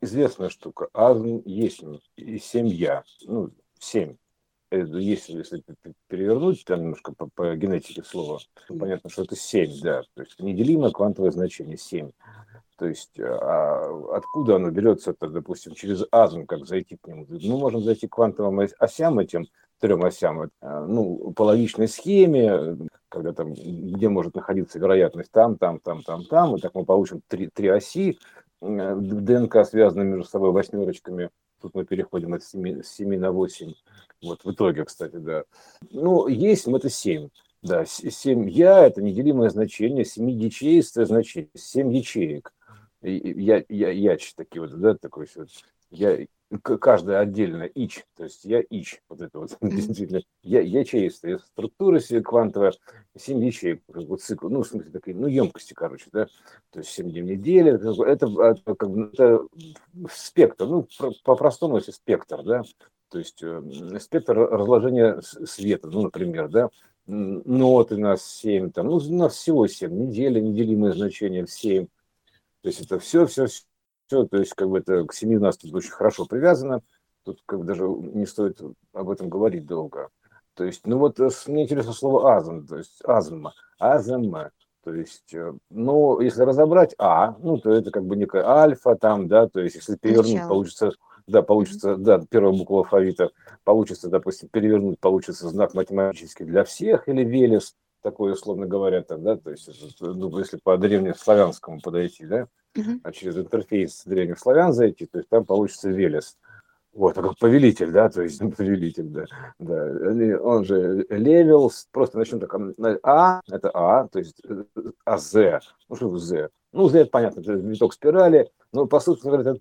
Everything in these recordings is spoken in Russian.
известная штука. Азм есть и семья. Ну, семь. Если, если перевернуть там немножко по, по генетике слова, то понятно, что это семь, да. То есть неделимое квантовое значение семь. То есть а откуда оно берется, -то, допустим, через азм, как зайти к нему? Мы можем зайти к квантовым осям этим, трем осям, э, ну, по логичной схеме, когда там, где может находиться вероятность там, там, там, там, там, и так мы получим три, три оси, э, ДНК связаны между собой восьмерочками, тут мы переходим от 7, 7 на 8, вот в итоге, кстати, да. Ну, есть это 7, да, 7 я – это неделимое значение, 7 ячеистое значение, 7 ячеек. Я, я, я такие вот, да, такой вот, я, каждая отдельно ич, то есть я ич, вот это вот действительно, я, ячеистая структура квантовая, 7 ячеек, вот цикл, ну, в смысле, такие, ну, емкости, короче, да, то есть 7 дней в неделю, это, это, как бы, это спектр, ну, по-простому, если спектр, да, то есть э, спектр разложения света, ну, например, да, ноты у нас 7, там, ну, у нас всего 7, неделя, неделимое значение 7, то есть это все, все, все, то есть как бы это к семье у нас тут очень хорошо привязано, тут как бы даже не стоит об этом говорить долго. То есть, ну вот э, мне интересно слово азм, то есть азм, азм, то есть, э, ну, если разобрать А, ну, то это как бы некая альфа там, да, то есть, если перевернуть, Начало. получится, да, получится, да, первая буква алфавита, получится, допустим, перевернуть, получится знак математический для всех или велес, такое условно говоря, там, да, то есть, ну, если по древнеславянскому подойти, да, uh-huh. а через интерфейс древних славян зайти, то есть там получится Велес. Вот, как повелитель, да, то есть повелитель, да, да. Он же левел, просто начнем так, А, это А, то есть А, З, ну что З? Ну, З, это понятно, это виток спирали, но, по сути это,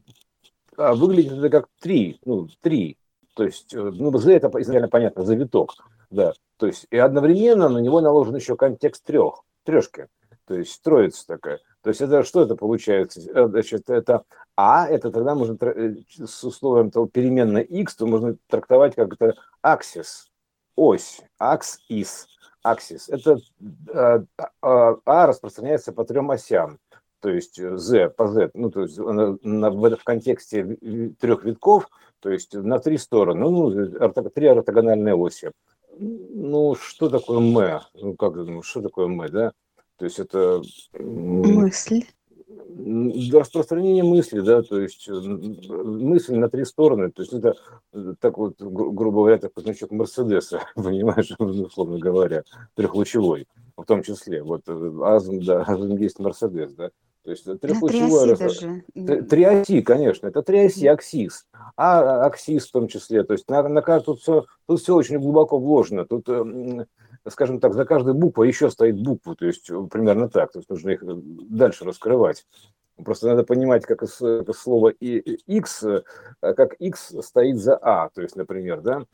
а, выглядит это как три, ну, три, то есть, э, ну, Z это изначально понятно, завиток, да, то есть, и одновременно на него наложен еще контекст трех, трешки, то есть, троица такая. То есть это что это получается? Э, значит, это А, это тогда можно э, с условием того переменной x, то можно трактовать как это аксис, ось, акс-ис, аксис. Это а, а, а распространяется по трем осям, то есть z по z, ну то есть на, на, в, контексте трех витков, то есть на три стороны, ну, ну три ортогональные оси. Ну, что такое м? Ну, как думаю, что такое м, да? То есть это... Мысль. Распространение мысли, да, то есть э, мысль на три стороны, то есть это э, так вот, грубо говоря, такой значок Мерседеса, понимаешь, условно говоря, трехлучевой, в том числе, вот э, Азм, да, Азм есть Мерседес, да, то есть трехлучевой... Три, три оси, конечно, это три оси, аксис, а аксис в том числе, то есть на, на тут все, тут все очень глубоко вложено, тут скажем так, за каждой буквой еще стоит буква, то есть э, примерно так, то есть нужно их э, дальше раскрывать. Просто надо понимать, как слово x, э, как x стоит за а, то есть, например, да, то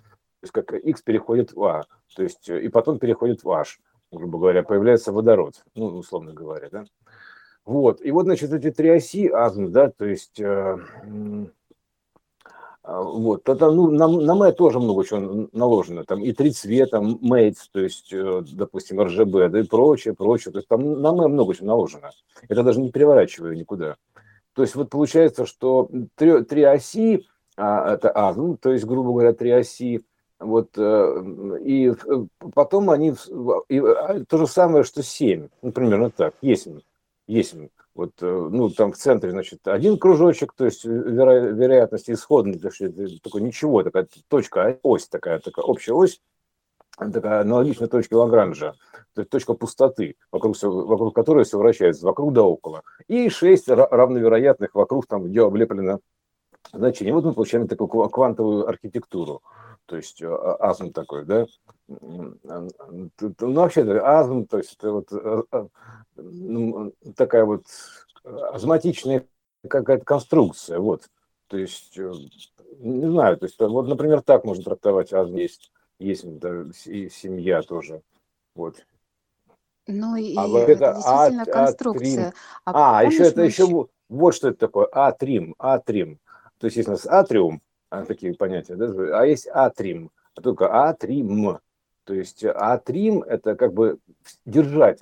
есть как x переходит в а, то есть и потом переходит в h, грубо говоря, появляется водород, ну, условно говоря, да. Вот, и вот, значит, эти три оси азм, да, то есть вот, тогда, ну, на, на Мэ тоже много чего наложено, там и три цвета, мейтс, то есть, э, допустим, РЖБ, да и прочее, прочее, то есть там на Мэ много чего наложено. Это даже не переворачиваю никуда. То есть вот получается, что три, три оси, а, это А, ну, то есть, грубо говоря, три оси, вот, э, и э, потом они, и, а, то же самое, что семь, ну, примерно так, есть, есть вот, э, ну, там в центре, значит, один кружочек, то есть веро- вероятность исходной, то есть такой ничего, такая точка, а, ось такая, такая общая ось, такая аналогичная точке Лагранжа, то есть точка пустоты, вокруг, вокруг которой все вращается, вокруг да около. И шесть равновероятных вокруг, там, где облеплено значение. Вот мы получаем такую квантовую архитектуру, то есть э, а, азм такой, да. Ну, вообще, азм, то есть это вот э, ну, такая вот астматичная какая-то конструкция, вот. То есть, э, не знаю, то есть, вот, например, так можно трактовать, а есть, есть да, и семья тоже, вот. Ну и а это, это действительно а, конструкция. А, а, а еще это еще вот что это такое, атрим, атрим. То есть есть у нас атриум, а, такие понятия, да, а есть атрим, а только атрим. То есть атрим это как бы держать,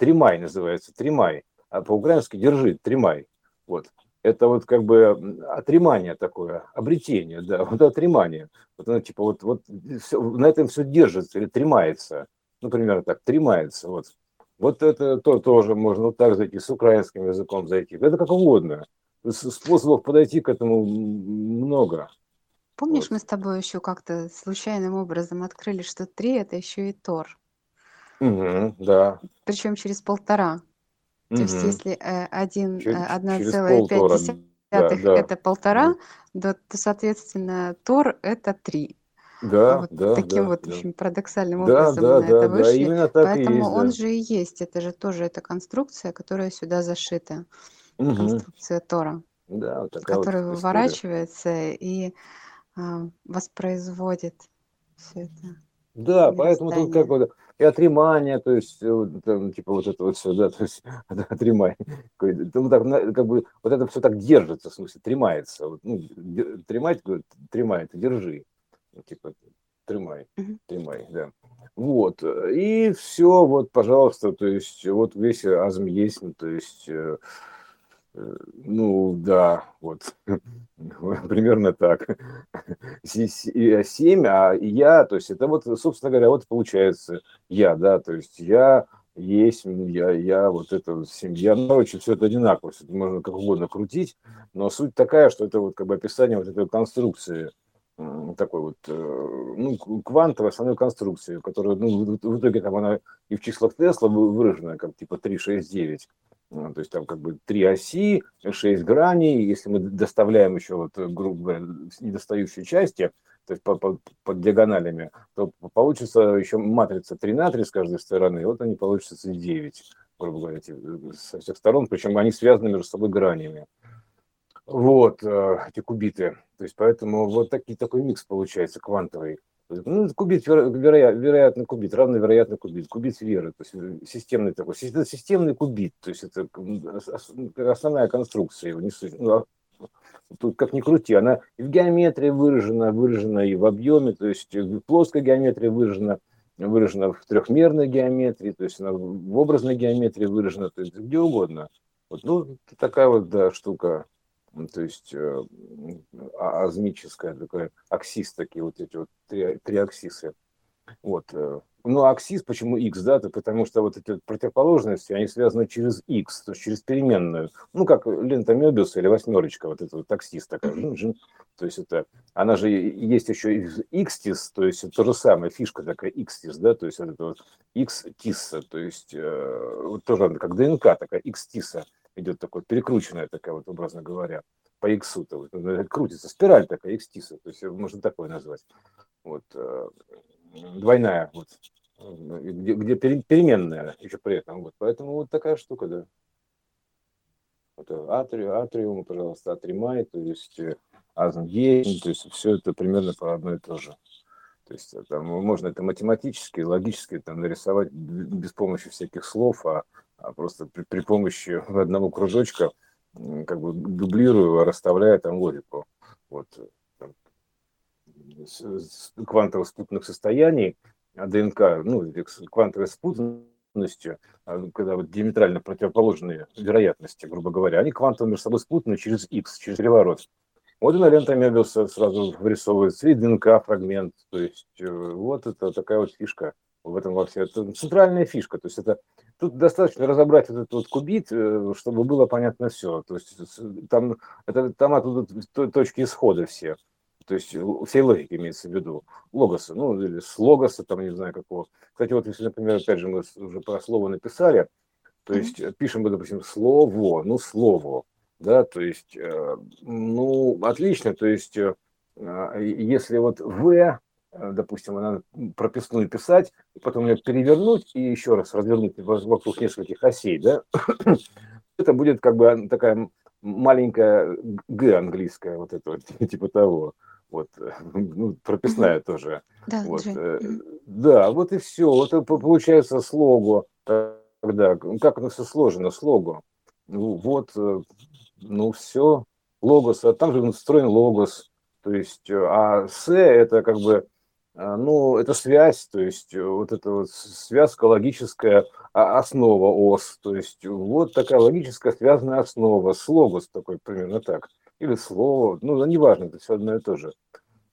Тримай называется, тримай. А по-украински держи, тримай. Вот. это вот как бы отремание такое, обретение, да, вот отремание. Вот оно типа вот, вот все, на этом все держится или тремается. Например, так, тремается, вот. Вот это то, тоже можно вот так зайти, с украинским языком зайти. Это как угодно. Способов подойти к этому много. Помнишь, вот. мы с тобой еще как-то случайным образом открыли, что три это еще и Тор. Угу, да. Причем через полтора. То угу. есть если э, один, э, одна целая пять десятых да, да. это полтора, да. то, соответственно, Тор это три. Да, вот да, таким да, вот да. очень парадоксальным образом да, на да, это да, вышли. именно так Поэтому и есть, он да. же и есть. Это же тоже эта конструкция, которая сюда зашита. Угу. Конструкция Тора. Да, вот которая вот выворачивается и а, воспроизводит все это. Да, поэтому тут как вот и отремание, то есть, э, там, типа вот это вот все, да, то есть отремание. Ну, так, как бы вот это все так держится, в смысле, тремается. Вот, ну, тремай, ты держи. Ну, типа, тремай, тремай, да. Вот, и все, вот, пожалуйста, то есть, вот весь азм есть, ну, то есть, э, Э, ну, да, вот, примерно так. 7, а я, то есть это вот, собственно говоря, вот получается я, да, то есть я есть, я, я, вот это семья, ну, короче, все это одинаково, все это можно как угодно крутить, но суть такая, что это вот как бы описание вот этой конструкции, такой вот, э, ну, квантовой основной конструкции, которая, ну, в итоге там она и в числах Тесла выражена, как типа 3, 6, 9, ну, то есть там как бы три оси, шесть граней. Если мы доставляем еще, вот, грубо говоря, недостающие части, то есть по, по, под диагоналями, то получится еще матрица 3 на 3 с каждой стороны, вот они получатся 9, грубо говоря, со всех сторон, причем они связаны между собой гранями. Вот, э, эти кубиты. То есть поэтому вот такие, такой микс получается квантовый. Ну, кубит, вероятно, вероятно, кубит, равновероятно кубит, кубит веры, то есть э, системный такой, системный кубит, то есть это основная конструкция его, не ну, а тут как ни крути, она в геометрии выражена, выражена и в объеме, то есть в плоской геометрии выражена, выражена в трехмерной геометрии, то есть она в образной геометрии выражена, то есть где угодно. Вот, ну, такая вот, да, штука то есть э, а, азмическая такая, аксис такие вот эти вот три, три аксисы. Вот. Э, ну, аксис, почему x, да, это потому что вот эти противоположности, они связаны через x, то есть через переменную. Ну, как лента Мебиуса или восьмерочка, вот эта вот аксис такая. То есть это, она же есть еще xtis, то есть это то же самое, фишка такая xtis, да, то есть это вот x-тиса, то есть э, вот тоже как ДНК такая x-тиса идет такой перекрученная такая вот, образно говоря, по иксу, то вот, ну, крутится спираль такая, икстиса, то есть можно такое назвать. Вот, э, двойная, вот, где, где переменная еще при этом. Вот, поэтому вот такая штука, да. Вот, э, атриум, атриум, пожалуйста, атримай, то есть э, есть, то есть все это примерно по одной и то же. То есть там, можно это математически, логически там, нарисовать без помощи всяких слов, а просто при, при помощи одного кружочка как бы дублирую, расставляя там логику. Вот там, с, с квантовых спутанных состояний, а ДНК, ну, квантовой спутанностью, а, когда вот диаметрально противоположные вероятности, грубо говоря, они квантово между собой спутаны через X, через переворот. Вот и на лента Мебиуса сразу вырисовывается и ДНК фрагмент. То есть э, вот это такая вот фишка в этом во всем. Это центральная фишка. То есть это тут достаточно разобрать этот вот кубит, э, чтобы было понятно все. То есть там это там оттуда точки исхода все. То есть всей логики имеется в виду. Логоса, ну или с логоса, там не знаю какого. Кстати, вот если, например, опять же мы уже про слово написали, то есть mm-hmm. пишем мы, допустим, слово, ну слово, да, то есть, э, ну, отлично, то есть, э, если вот в допустим, надо прописную писать, потом ее перевернуть и еще раз развернуть вокруг нескольких осей, да, это будет как бы такая маленькая Г английская, вот это вот, типа того. Вот, ну, прописная тоже. Да, вот, э, да, вот и все. Вот получается слогу тогда. Как оно все сложено, слогу. Ну, вот, э, ну, все. Логос, а там же встроен логос. То есть, а С это как бы ну, это связь, то есть э, вот эта вот связка логическая основа ос, то есть вот такая логическая связанная основа, слогос такой примерно так, или слово, ну, неважно, это все одно и то же.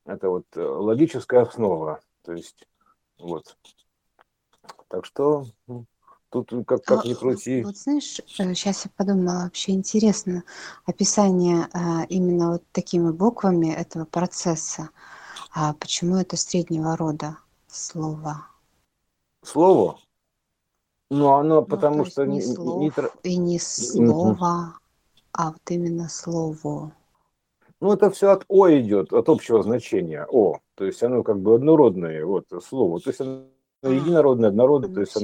Это вот э, логическая основа, то есть вот. Так что тут как, как ни крути. Вот знаешь, сейчас э, я подумала, вообще интересно описание именно вот такими буквами этого процесса. А почему это среднего рода слово? Слово? Ну, оно Ну, то потому что не не, не слов тр- и не слово, а вот именно слово. Ну, это все от О идет, от общего значения О. То есть оно как бы однородное, вот, слово. То есть оно А, единородное, однородное, то есть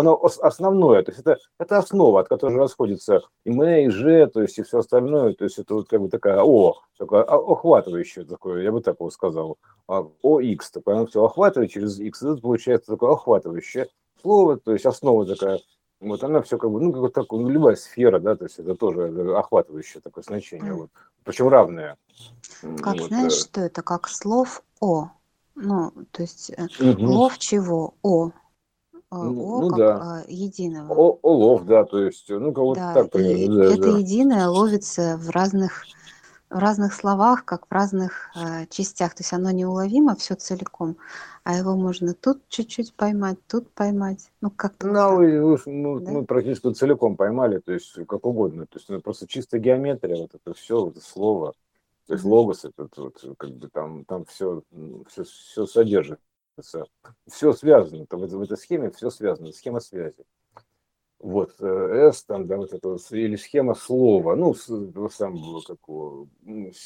оно ос- основное, то есть это, это основа, от которой расходится и М, и Ж, то есть и все остальное, то есть это вот как бы такая О, такое о- охватывающее такое, я бы так его сказал, А, ОХ, такое, оно все охватывает через X, это получается такое охватывающее слово, то есть основа такая, вот она все как бы, ну, как вот такое, ну, любая сфера, да, то есть это тоже э, охватывающее такое значение, вот, причем равное. Как Вот, знаешь, э, что это? Как слов О. Ну, то есть мгм. лов чего? О. Э, Ну, О ну как да, э, единого. О- олов, да, то есть, ну, кого-то Да, так примерно, да, это да. единое ловится в разных в разных словах, как в разных э, частях. То есть оно неуловимо все целиком, а его можно тут чуть-чуть поймать, тут поймать. Ну, как-то вот Ну, так, вы- вы- ну, да? мы практически целиком поймали, то есть как угодно, то есть ну, просто чистая геометрия, вот это все, вот это слово, то есть логос, это вот как бы там, там все, все, все содержится, все связано, там в этой схеме все связано, схема связи. Вот, э, S там, да, вот это вот, или схема слова, ну, сам как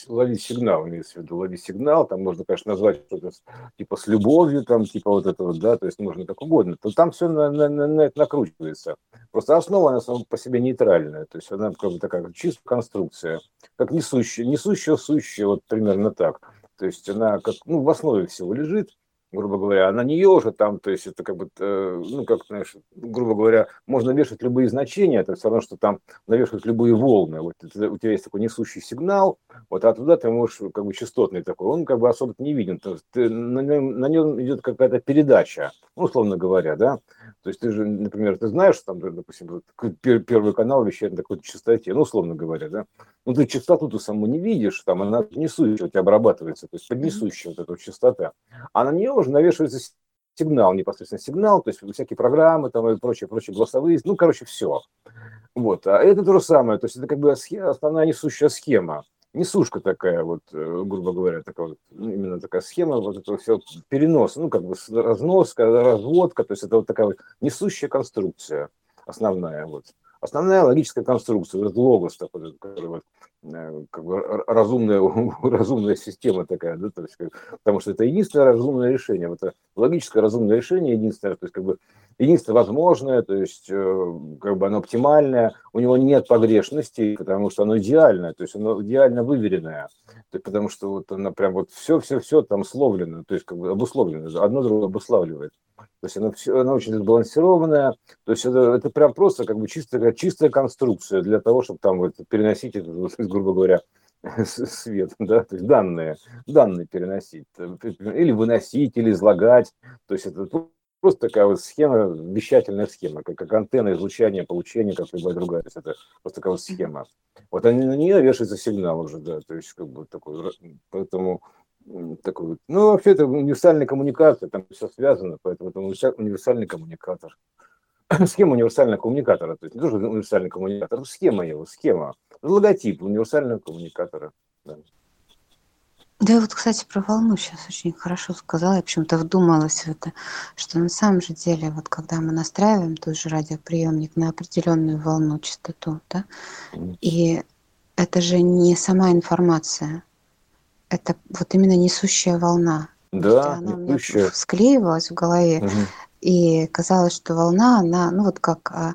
ловить сигнал, имеется в виду, ловить сигнал, там можно, конечно, назвать что-то типа с любовью, там, типа вот это вот, да, то есть можно как угодно, то там все на, на, на- на это накручивается. Просто основа, она сама по себе нейтральная, то есть она как бы такая чистая конструкция, как несущая, несущая, сущая, вот примерно так. То есть она как, ну, в основе всего лежит, грубо говоря, а на нее уже там, то есть это как бы, э, ну, как, знаешь, грубо говоря, можно вешать любые значения, это все равно, что там навешивать любые волны. Вот у тебя есть такой несущий сигнал, вот а туда ты можешь, как бы, частотный такой, он как бы особо не виден, то есть ты- на, нем, на нем идет какая-то передача, ну, условно говоря, да, то есть ты же, например, ты знаешь, что там, допустим, первый канал вещает на такой частоте, ну, условно говоря, да, ну, ты частоту ты саму не видишь, там она несущая у тебя обрабатывается, то есть поднесущая вот эта частота, а на нее уже навешивается сигнал, непосредственно сигнал, то есть всякие программы там и прочие, прочие голосовые, ну, короче, все. Вот, а это то же самое, то есть это как бы основная несущая схема, несушка такая вот, э, грубо говоря, такая вот, ну, именно такая схема, вот это все перенос, ну, как бы разноска, разводка, то есть это вот такая вот несущая конструкция основная, вот. Основная логическая конструкция, этот логос такой, который вот, э, как бы разумная, разумная система такая, да, то есть, потому что это единственное разумное решение, это логическое разумное решение единственное, то есть как бы единственное возможное, то есть э, как бы оно оптимальное, у него нет погрешностей, потому что оно идеальное, то есть оно идеально выверенное, то есть, потому что вот оно прям вот все-все-все там словлено, то есть как бы обусловлено, одно другое обуславливает. То есть оно, все, оно очень сбалансированное, то есть это, это прям просто как бы чистая, чистая конструкция для того, чтобы там вот переносить этот, вот, грубо говоря, свет, да, то есть данные, данные переносить, э, или выносить, или излагать, то есть это просто такая вот схема, вещательная схема, как, как антенна излучания, получения, как любая другая, то есть это просто такая вот схема. Вот они, на нее вешается сигнал уже, да, то есть как бы такой, поэтому такой вот, ну, вообще это универсальная коммуникация, там все связано, поэтому это универса- универсальный коммуникатор. Схема универсального коммуникатора, то есть не то, что универсальный коммуникатор, схема его, схема, логотип универсального коммуникатора. да. Да, вот, кстати, про волну сейчас очень хорошо сказала. Я почему-то вдумалась в это, что на самом же деле, вот когда мы настраиваем тот же радиоприемник на определенную волну, частоту, да, и это же не сама информация, это вот именно несущая волна. Да, она несущая. склеивалась в голове, Мгм. и казалось, что волна, она, ну вот как, а,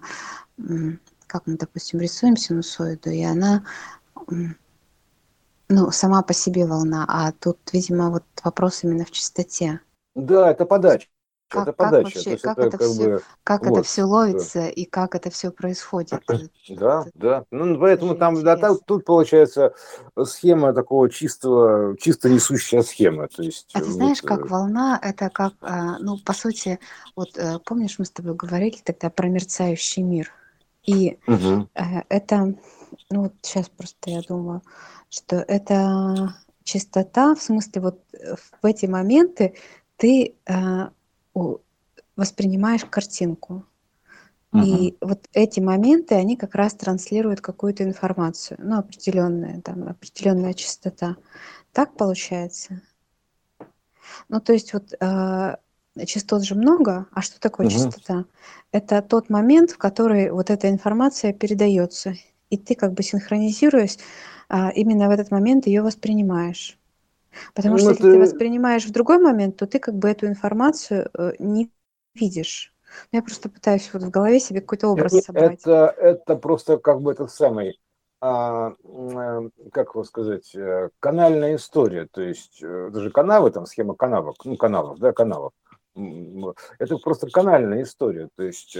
как мы, допустим, рисуем синусоиду, и она, ну, сама по себе волна, а тут, видимо, вот вопрос именно в частоте. Да, это подача. как, это как подача. вообще, То есть как это это как все, бы как это вот. все Да, ловится и как это все происходит. Это, да, это да. Ну, поэтому тоже там, да, интересно. тут получается схема такого чистого, чисто несущая схема. То есть А э, ты вот, знаешь, э, как волна, это как, а, ну, по сути, вот э, помнишь, мы с тобой говорили тогда про мерцающий мир? И э, это, ну, вот сейчас просто я думаю, что это чистота, в смысле, вот э, в эти моменты ты э, воспринимаешь картинку. мгм. И вот эти моменты, они как раз транслируют какую-то информацию, ну, определенная, там, определенная частота. Так получается? Ну, то есть вот э, частот же много, а что такое Мгм. частота? Это тот момент, в который вот эта информация передается, и ты как бы синхронизируясь, а, именно в этот момент ее воспринимаешь. Потому что Ну, если ты это воспринимаешь в другой момент, то ты как бы эту информацию э, не видишь. Ну, Я просто пытаюсь вот в голове себе какой-то образ Не, собрать. Это, это просто как бы этот самый, а, э, как его сказать, э, канальная история. То есть э, это же канавы, там схема канавок, ну каналов, да, каналов. М, Это просто канальная история. То есть э,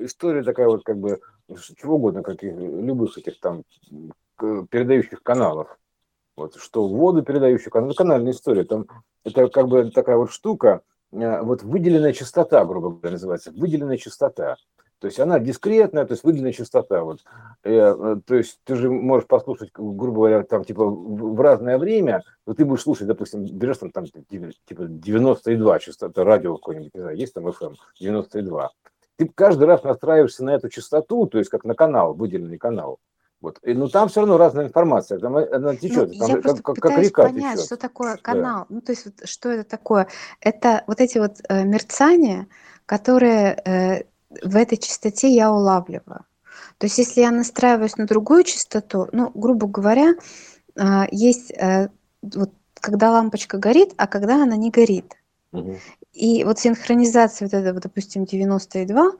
история такая вот как бы чего угодно, каких любых этих там передающих каналов. Вот что воду передающих каналов, это канальная история. Там это как бы такая вот штука, э, вот выделенная частота, грубо говоря, называется, выделенная частота. То есть она дискретная, то есть выделенная частота. Вот. Э, э, то есть ты же можешь послушать, грубо говоря, там типа в разное время, но ты будешь слушать, допустим, берешь там, там типа типа 92 частота, радио какое-нибудь, не знаю, есть там FM 92. Ты каждый раз настраиваешься на эту частоту, то есть как на канал, выделенный канал. Вот. И, но там все равно разная информация, там э, она Ну, течет, там я просто как, как, как река понять, течет. что такое Да. канал. Ну, то есть, вот что это такое? Это вот эти вот э, мерцания, которые э, в этой частоте я улавливаю. То есть, если я настраиваюсь на другую частоту, ну, грубо говоря, а, есть э, вот когда лампочка горит, а когда она не горит. И вот синхронизация вот этого, допустим, 92,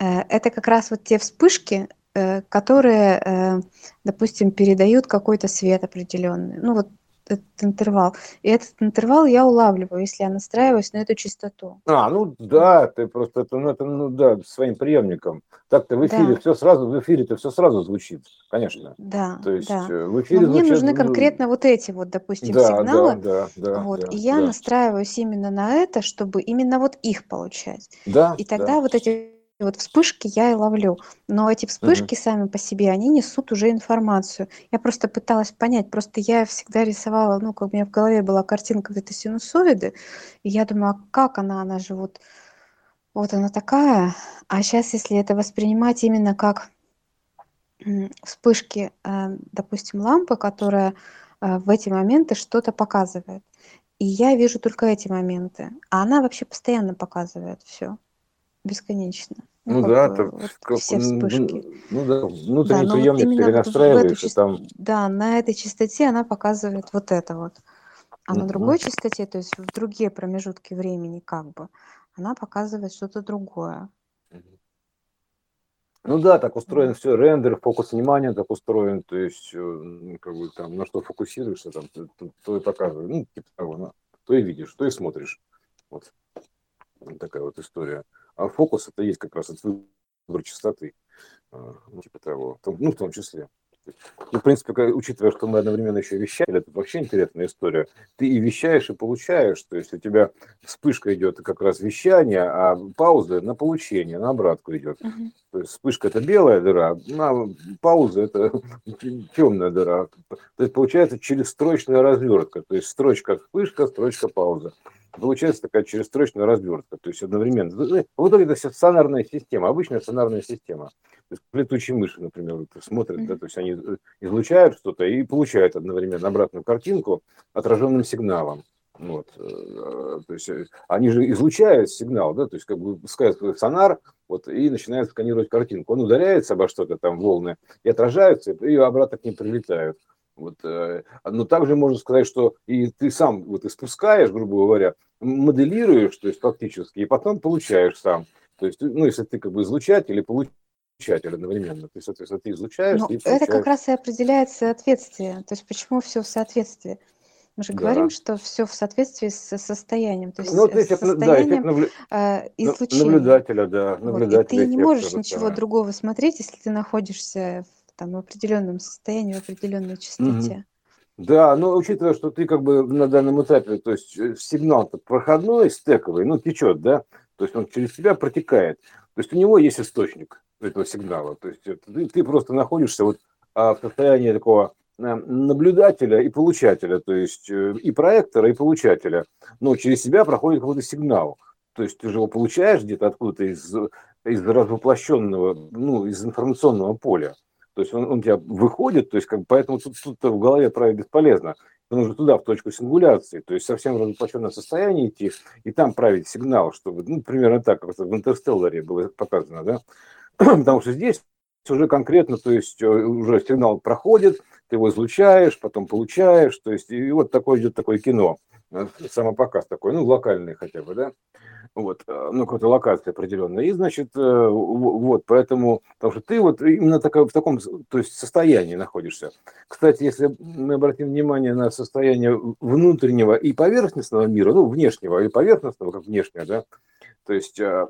э, это как раз вот те вспышки, э, которые, э, допустим, передают какой-то свет определенный. Ну вот этот интервал. И этот интервал я улавливаю, если я настраиваюсь на эту частоту. А, ну да, ты просто это, ну, это, ну да, своим приемником. Так-то в эфире Да, все сразу, в эфире-то все сразу звучит, конечно. да, То есть да. э, в Но эфире мне нужны ну, конкретно вот эти вот, допустим, да, да, сигналы. да, да, Вот, да, и я да, настраиваюсь именно на это, чтобы именно вот их получать. да, И да. тогда вот эти вот вспышки я и ловлю. Но эти вспышки сами по себе, они несут уже информацию. Я просто пыталась понять, просто я всегда рисовала, ну, как у меня в голове была картинка вот этой синусоиды, и я думаю, а как она, она же вот, вот она такая. А сейчас, если это воспринимать именно как вспышки, э, допустим, лампы, которая э, в эти моменты что-то показывает. И я вижу только эти моменты. А она вообще постоянно показывает все, бесконечно. Ну, Ну как да, так вот как, все вспышки. ну да, Да, внутренний вот приемник вот перенастраиваешь, и частоту, там, да, на этой частоте она показывает вот это вот. А на Мгм. другой частоте, то есть в другие промежутки времени как бы, она показывает что-то другое. Ну да, так устроено Вот. все, рендер, фокус внимания так устроен, то есть, э, ну, как бы там, на что фокусируешься, там, то, и показывает, ну, типа того, на- то и видишь, то и смотришь. Вот. Вот такая вот история. А фокус это есть как раз от выбор частоты, а, ну, типа того, ну, в том числе. Ну, в принципе, как- учитывая, что мы одновременно еще вещали, это вообще интересная история. Ты и вещаешь, и получаешь. То есть у тебя вспышка идет как раз вещание, а пауза на получение, на обратку идет. Мгм. То есть вспышка это белая дыра, а пауза это темная дыра. То есть получается через строчная развертка. То есть строчка вспышка, строчка пауза. Получается такая черестрочная развертка. То есть одновременно. В итоге это стационарная система, обычная стационарная система. То есть летучие мыши, например, вот смотрят, да, то есть они э, излучают что-то и получают одновременно обратную картинку отраженным сигналом. Вот. э, То есть э, они же излучают сигнал, да, то есть как бы пускают сонар, вот, и начинают сканировать картинку. Он ударяется обо что-то там, волны, и отражаются, и обратно к ним прилетают. Вот, э, но также можно сказать, что и ты сам вот испускаешь, грубо говоря, моделируешь, то есть фактически, и потом получаешь сам. То есть, ну, если ты как бы излучатель или получатель одновременно, то есть, соответственно, ты излучаешь, Ну, ты это как раз и определяет соответствие. То есть почему все в соответствии. Мы же говорим, что все в соответствии с состоянием, то есть Ну, вот эффект, на- да, состоянием наблю- э, на- излучения. наблюдателя, да, Вот. И наблюдателя ты не эффекта, можешь да, ничего да. другого смотреть, если ты находишься в, там, в определенном состоянии, в определенной частоте. Да, но учитывая, что ты как бы на данном этапе, то есть э, сигнал проходной, стековый, ну, течет, да, то есть он через тебя протекает. То есть у него есть источник этого сигнала. То есть это ты, ты просто находишься вот а, в состоянии такого э, наблюдателя и получателя, то есть э, и проектора, и получателя. Но через себя проходит какой-то сигнал. То есть ты же его получаешь где-то откуда-то из, из развоплощенного, ну, из информационного поля. То есть он, он тебя выходит, то есть как поэтому тут, тут в голове править бесполезно. Нужно туда, в точку сингуляции, то есть совсем в развоплощенное состояние идти, и там править сигнал, чтобы, ну, примерно так, как в Интерстелларе было показано, да, потому что здесь уже конкретно, то есть э, уже сигнал проходит, ты его излучаешь, потом получаешь, то есть и вот такое идет такое кино, э, самопоказ такой, ну, локальный хотя бы, да, вот, э, ну, какая-то локация определенная, и, значит, э, вот, поэтому, потому что ты вот именно такая, в таком, то есть, состоянии находишься. Кстати, если мы обратим внимание на состояние внутреннего и поверхностного мира, ну, внешнего и поверхностного, как внешнего, да, то есть э,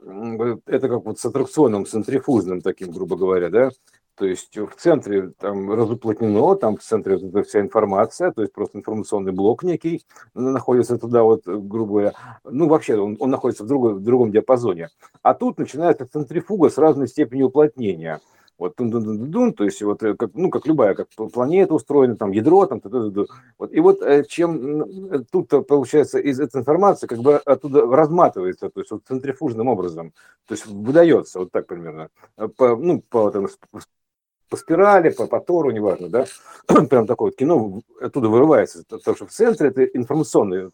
это как вот с аттракционом центрифузным таким, грубо говоря, да, то есть в центре там разуплотнено, там в центре вся информация, то есть просто информационный блок некий находится туда вот, э, грубо говоря, ну вообще он, он находится в, другой, в другом диапазоне. А тут начинается центрифуга с разной степенью уплотнения. Вот -дун -дун -дун -дун, то есть вот э, как, ну, как любая, как планета устроена, там ядро, там, т -т -т -т. вот. И вот э, чем м, тут получается из этой информации как бы оттуда разматывается, то есть вот центрифужным образом, то есть выдается вот так примерно, э, по, ну, по, там, по спирали, по, по тору, неважно, да, прям такое вот кино оттуда вырывается, потому что в центре это информационная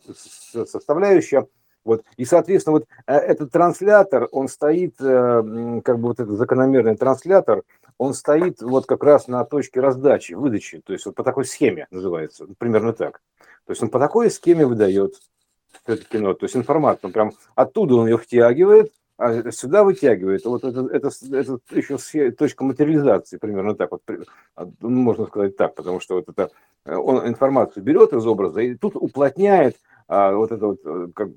составляющая, вот, и, соответственно, вот э, этот транслятор, он стоит, э, как бы вот этот закономерный транслятор, он стоит вот как раз на точке раздачи, выдачи, то есть вот по такой схеме называется, примерно так. То есть он по такой схеме выдает это кино, то есть информацию, он прям оттуда он ее втягивает, а сюда вытягивает. Вот это, это, это еще сфе- точка материализации, примерно так вот, а, ну, можно сказать так, потому что вот это, э, он информацию берет из образа и тут уплотняет а, вот это вот э, как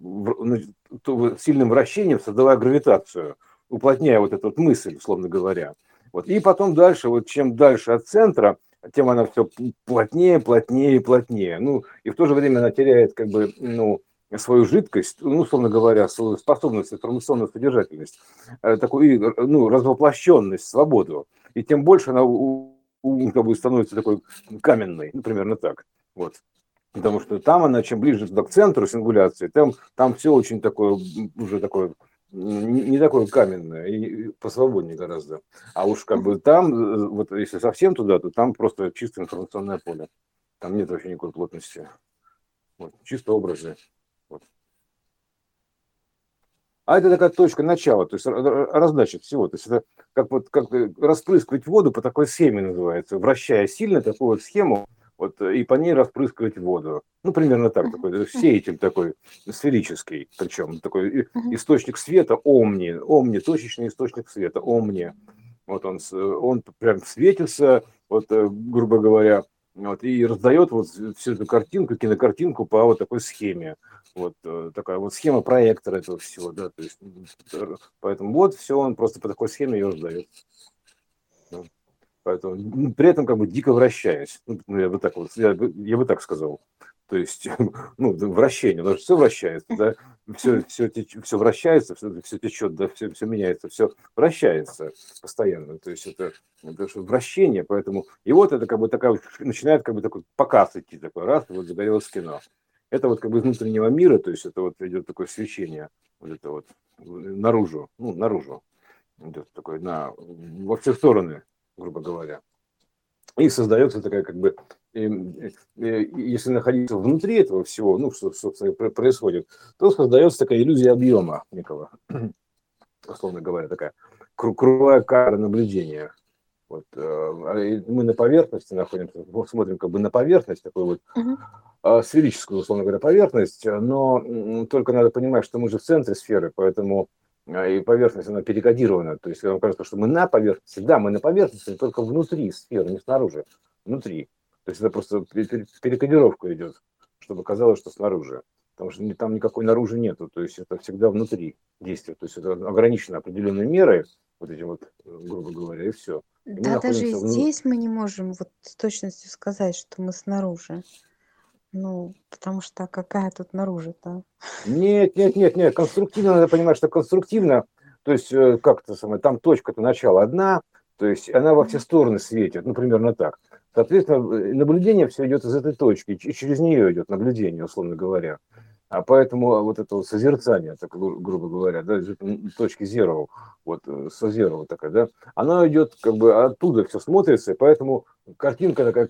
сильным вращением, создавая гравитацию, уплотняя вот эту вот мысль, условно говоря. Вот. И потом дальше, вот чем дальше от центра, тем она все плотнее, плотнее плотнее. Ну, и в то же время она теряет как бы, ну, свою жидкость, ну, условно говоря, свою способность, информационную содержательность, э, такую, ну, развоплощенность, свободу. И тем больше она у- у- как бы становится такой каменной, ну, примерно так. Вот. Потому что там она, чем ближе туда к центру сингуляции, там, там все очень такое, уже такое, не такое каменное, и посвободнее гораздо. А уж как бы там, э, вот если совсем туда, то там просто чисто информационное поле. Там нет вообще никакой плотности. Вот, чисто образы. А это такая точка начала, то есть раздача всего. То есть это как вот как э, распрыскивать воду по такой схеме называется, вращая сильно такую вот схему, вот, э, и по ней распрыскивать воду. Ну, примерно так, такой э, сеятель такой, сферический, причем такой источник света, омни, омни, точечный источник света, омни. Вот он, он прям светится, вот, грубо говоря, вот, и раздает вот всю эту картинку, кинокартинку по вот такой схеме. Вот э, такая вот схема проектора этого всего, да, то есть, поэтому вот все, он просто по такой схеме ее раздает. Да. Поэтому при этом как бы дико вращаясь, ну, ну, я бы так вот, я бы, я бы так сказал. То есть, ну, вращение, что все вращается, да, все, все, все вращается, все, все течет, да, все, все меняется, все вращается постоянно. То есть это, это что вращение, поэтому и вот это как бы такая начинает как бы такой показ идти такой раз, вот загорелось кино. Это вот как бы из внутреннего мира, то есть это вот идет такое свечение, вот это вот э, наружу, ну наружу идет такое на во все стороны, грубо говоря. И создается такая как бы, э, э, если находиться внутри этого всего, ну что собственно пр- происходит, то создается такая иллюзия объема некого, условно говоря, такая кру- круговая камера наблюдения. Вот, э, а мы на поверхности находимся, смотрим как бы на поверхность, такой вот а, сферическую, условно говоря, поверхность, но только надо понимать, что мы же в центре сферы, поэтому и поверхность, она перекодирована. То есть, вам кажется, что мы на поверхности, да, мы на поверхности, но только внутри сферы, не снаружи, внутри. То есть это просто пе- пе- перекодировка идет, чтобы казалось, что снаружи. Потому что там никакой наружу нету, то есть это всегда внутри действия. То есть это ограничено определенной мерой, вот этим вот, грубо говоря, и все. И да, даже и здесь мы не можем вот с точностью сказать, что мы снаружи. Ну, потому что какая тут наружу-то? Нет, нет, нет, нет, конструктивно надо понимать, что конструктивно, то есть э, как то самое, там точка-то начала одна, то есть она во все стороны светит, ну, примерно так. Соответственно, э, наблюдение все идет из этой точки, и через нее идет наблюдение, условно говоря. А поэтому вот это вот созерцание, так грубо говоря, да, точки zero, вот со э, zero такая, да, она идет как бы оттуда все смотрится, и поэтому картинка такая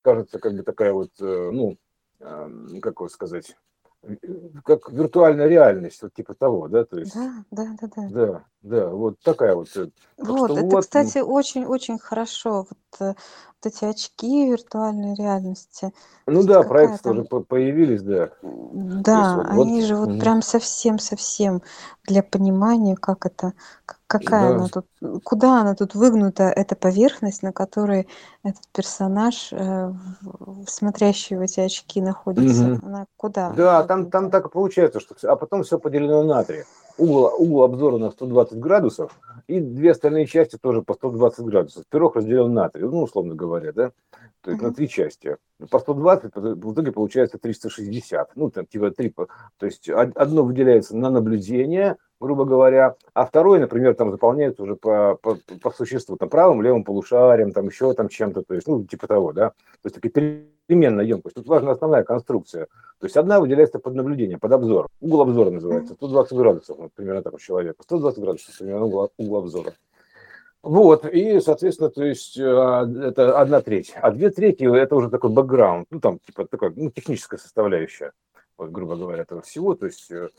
кажется как бы такая вот, ну, как вот сказать, как виртуальная реальность, вот типа того, да, то есть. Да, да, да, да. Да, да, вот такая вот. Э, вот, это, вот... кстати, очень-очень хорошо. Вот, э, вот эти очки виртуальной реальности. Ну да, проекты там... тоже появились, да. Да, есть, вот, они вот... же вот угу. прям совсем-совсем для понимания, как это, какая да. она тут, куда она тут выгнута, эта поверхность, на которой этот персонаж, э, смотрящий в эти очки, находится. Угу. Она куда? Да, там, там так и получается, что а потом все поделено на три угол, угол обзора на 120 градусов, и две остальные части тоже по 120 градусов. Пирог разделен на три, ну, условно говоря, да, то есть на три части. По 120 в итоге получается 360, ну, там, типа три, то есть одно выделяется на наблюдение, грубо говоря, а второй, например, там заполняется уже по, по, по существу, там, правым, левым полушарием, там, еще там чем-то, то есть, ну, типа того, да, то есть такие переменная емкость. Тут важна основная конструкция. То есть одна выделяется под наблюдение, под обзор. Угол обзора называется. 120 градусов, вот, примерно так у человека. 120 градусов, примерно угол, угол обзора. Вот, и, соответственно, то есть э, это одна треть. А две трети – это уже такой бэкграунд, ну, там, типа, такая, ну, техническая составляющая, вот, грубо говоря, этого всего. То есть, э,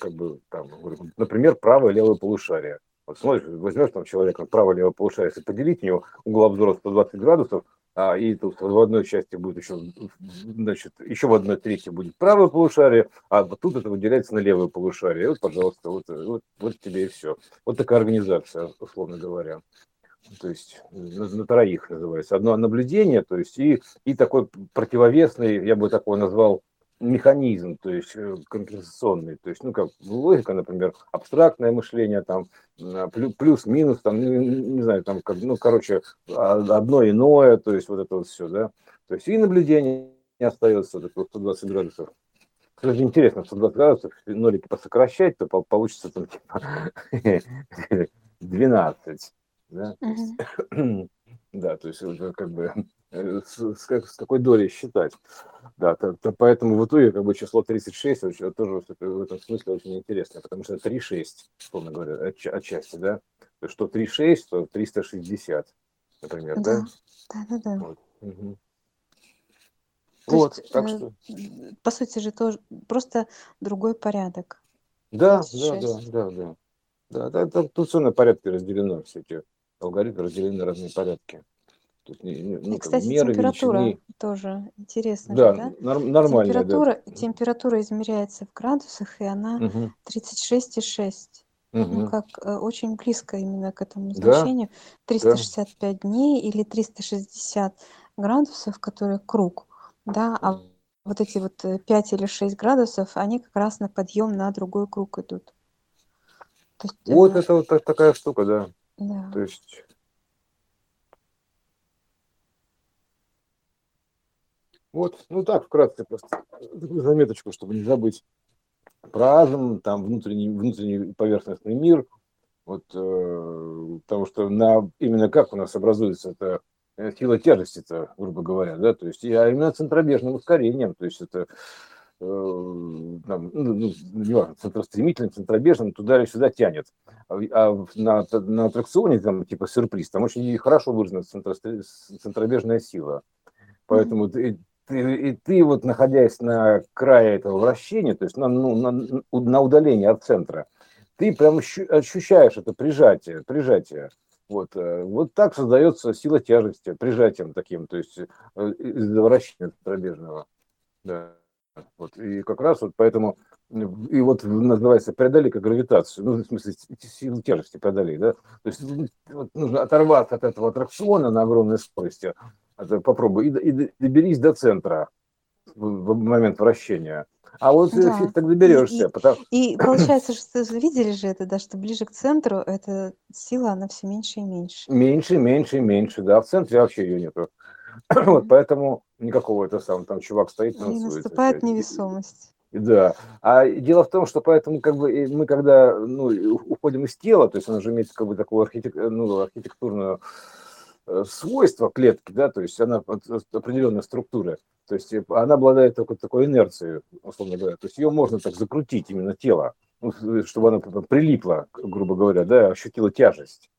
как бы, там, например, правое и левое полушарие. Вот смотришь, возьмешь там человека правое и левое полушарие, если поделить у него угол обзора 120 градусов, а, и тут в одной части будет еще, значит, еще в одной трети будет правое полушарие, а тут это выделяется на левое полушарие. Вот, пожалуйста, вот, вот, вот тебе и все. Вот такая организация, условно говоря. То есть на, на троих называется. Одно наблюдение, то есть и, и такой противовесный, я бы такой назвал, механизм, то есть э, компенсационный, то есть, ну, как логика, например, абстрактное мышление, там, плюс-минус, там, не, не знаю, там, как, ну, короче, а, одно иное, то есть, вот это вот все, да, то есть, и наблюдение не остается, это 120 градусов. Кстати, интересно, 120 градусов нолики посокращать, то получится там, типа, 12, да, да, то есть, как бы, Э, с, с, с какой долей считать. Да, то, то, поэтому в итоге как бы число 36 очень, тоже в этом смысле очень интересно, потому что 3,6, условно говоря, от, отчасти, да? То что 3,6, то 360, например, да? Да, да, да. Вот, угу. вот есть, так э, что... По сути же тоже просто другой порядок. Да, да, да, да, да. Да, да, да, тут все на порядке разделено, все эти алгоритмы разделены на разные порядки. То ну, И, кстати, меры, температура величины. тоже интересно. Да, же, да? нормально. Температура, да. температура измеряется в градусах, и она угу. 36,6. Угу. Ну, как э, очень близко именно к этому значению. Да? 365 да. дней или 360 градусов, которые круг. Да, а вот эти вот 5 э, или 6 градусов, они как раз на подъем на другой круг идут. есть, вот э, это вот такая штука, да. Да. То есть Вот, ну так, вкратце просто заметочку, чтобы не забыть про азм, там внутренний, внутренний поверхностный мир, вот, э, потому что на, именно как у нас образуется это э, сила тяжести, -то, грубо говоря, да, то есть, а именно центробежным ускорением, то есть это э, там, ну, ну, не важно, центростремительным, центробежным, туда или сюда тянет. А, а на, на аттракционе, там, типа сюрприз, там очень хорошо выражена центробежная сила. Поэтому mm-hmm ты, и ты вот находясь на крае этого вращения, то есть на, ну, на, на удалении от центра, ты прям ощущаешь это прижатие, прижатие. Вот, э, вот так создается сила тяжести, прижатием таким, то есть э, из-за вращения пробежного. Да. Вот, и как раз вот поэтому, и вот называется преодолей-ка гравитацию, ну, в смысле, силу тяжести преодолей, да, то есть вот, нужно оторваться от этого аттракциона на огромной скорости, это попробуй, и, и доберись до центра. в, момент вращения. А вот Да. фиг так И, доберешься. и, Потому... и получается, что видели же это, да, что ближе к центру эта сила, она все меньше и меньше. Меньше, меньше, меньше, да. В центре вообще ее нету. Вот, поэтому никакого это сам, там чувак стоит, И танцует. наступает вообще. невесомость. Да. А дело в том, что поэтому как бы и мы когда ну, и уходим из тела, то есть она же имеет как бы такое архитек... ну, архитектурное э, свойство клетки, да, то есть она от определенной структуры, то есть э, она обладает только такой инерцией, условно говоря, то есть ее можно так закрутить именно тело, ну, чтобы она прилипла, грубо говоря, да, ощутила тяжесть,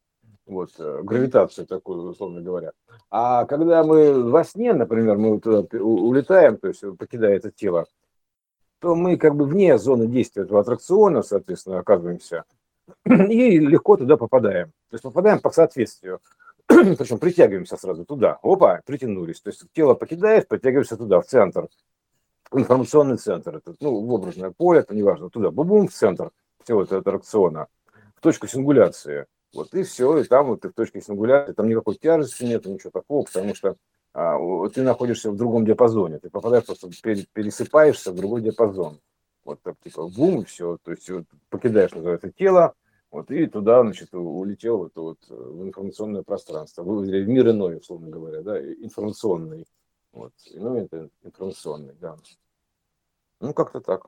вот, э, гравитацию такую, условно говоря. А когда мы во сне, например, мы туда улетаем, то есть покидая это тело, то мы как бы вне зоны действия этого аттракциона, соответственно, оказываемся, и легко туда попадаем. То есть попадаем по соответствию. Причем притягиваемся сразу туда. Опа, притянулись. То есть тело покидаешь, притягиваешься туда, в центр. Информационный центр. Это, ну, в образное поле, это неважно. Туда, бум в центр всего этого аттракциона. В точку сингуляции. Вот и все, и там вот ты в точке сингуляции, там никакой тяжести нет, ничего такого, потому что а, ты находишься в другом диапазоне, ты попадаешь просто, пере- пересыпаешься в другой диапазон. Вот так, типа, бум, все, то есть вот, покидаешь, называется, тело, вот, и туда, значит, улетел вот, вот, э, в информационное пространство, в мир иной, условно говоря, да, информационный. Вот, иной это информационный, да. Ну, как-то так.